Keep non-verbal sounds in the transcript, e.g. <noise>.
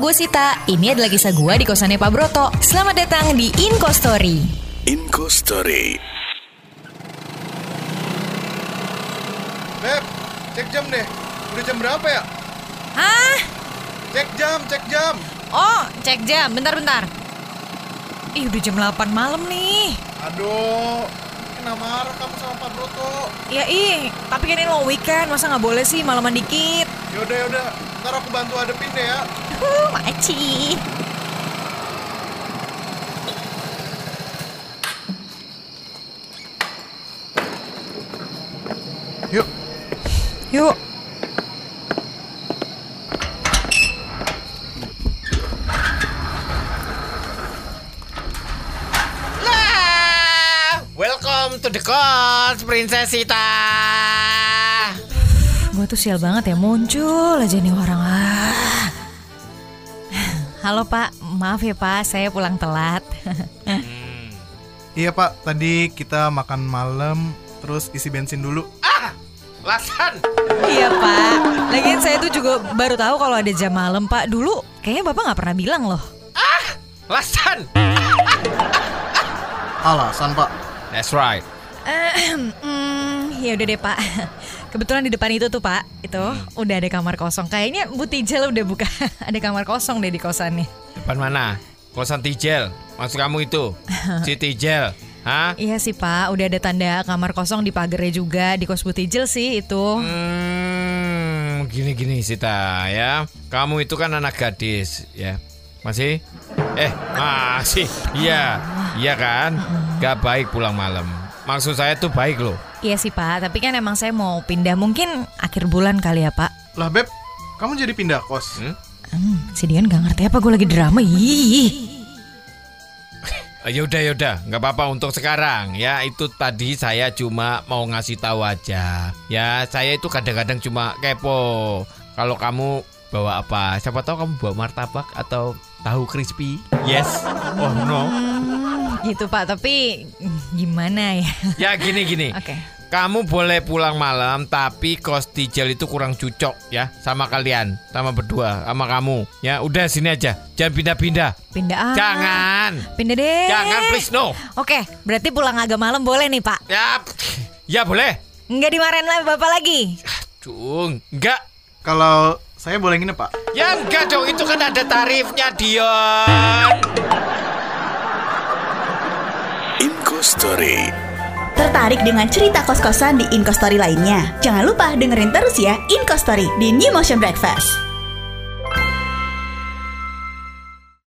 gue Sita. Ini adalah kisah gue di kosannya Pak Broto. Selamat datang di Inko Story. Inco Story. Beb, cek jam deh. Udah jam berapa ya? Hah? Cek jam, cek jam. Oh, cek jam. Bentar-bentar. Ih, udah jam 8 malam nih. Aduh, kena marah kamu sama Pak Broto. Ya ih, tapi kan ini long weekend. Masa nggak boleh sih malaman dikit? Yaudah, yaudah. Ntar aku bantu hadepin deh ya. Uh, maci. Yuk. Yuk. Lah, welcome to the court, Princess Sita. Gue tuh sial banget ya muncul aja nih orang ah. Halo Pak, maaf ya Pak, saya pulang telat. Iya Pak, tadi kita makan malam, terus isi bensin dulu. Ah, Lasan. iya Pak, lagian saya tuh juga baru tahu kalau ada jam malam Pak. Dulu kayaknya Bapak nggak pernah bilang loh. Ah, Lasan. Alasan Pak. That's right. Hmm, <clears throat> ya udah deh Pak. Kebetulan di depan itu tuh Pak, itu udah ada kamar kosong. Kayaknya Bu Tijel udah buka <laughs> ada kamar kosong deh di kosannya. Depan mana? Kosan Tijel. Maksud kamu itu? <laughs> Si Tijel. Hah? Iya sih Pak, udah ada tanda kamar kosong di pagarnya juga di kos Bu Tijel sih itu. Hmm, gini-gini Sita ya. Kamu itu kan anak gadis ya. Masih? Eh, masih. Iya. Iya kan? Gak baik pulang malam. Maksud saya tuh baik loh. Iya sih Pak, tapi kan emang saya mau pindah mungkin akhir bulan kali ya Pak. Lah Beb, kamu jadi pindah kos? Hmm? Hmm, si Dian gak ngerti apa gue lagi drama. Ih. Eh, Yaudah yaudah, nggak apa-apa untuk sekarang ya. Itu tadi saya cuma mau ngasih tahu aja. Ya saya itu kadang-kadang cuma kepo. Kalau kamu bawa apa? Siapa tahu kamu bawa martabak atau tahu crispy? Yes. Oh no. Gitu Pak, tapi gimana ya? Ya gini gini. Oke. Kamu boleh pulang malam, tapi kos Tijel itu kurang cocok ya sama kalian, sama berdua, sama kamu. Ya udah sini aja, jangan pindah-pindah. Pindah ah. Jangan, Pindah deh. jangan please no. Oke, berarti pulang agak malam boleh nih Pak. Ya, ya boleh. Nggak dimarahin lah Bapak lagi. Cung, enggak. Kalau saya boleh nginep Pak? Ya enggak dong, itu kan ada tarifnya Dion. Story. Tertarik dengan cerita kos-kosan di Inko Story lainnya? Jangan lupa dengerin terus ya Inko Story di New Motion Breakfast.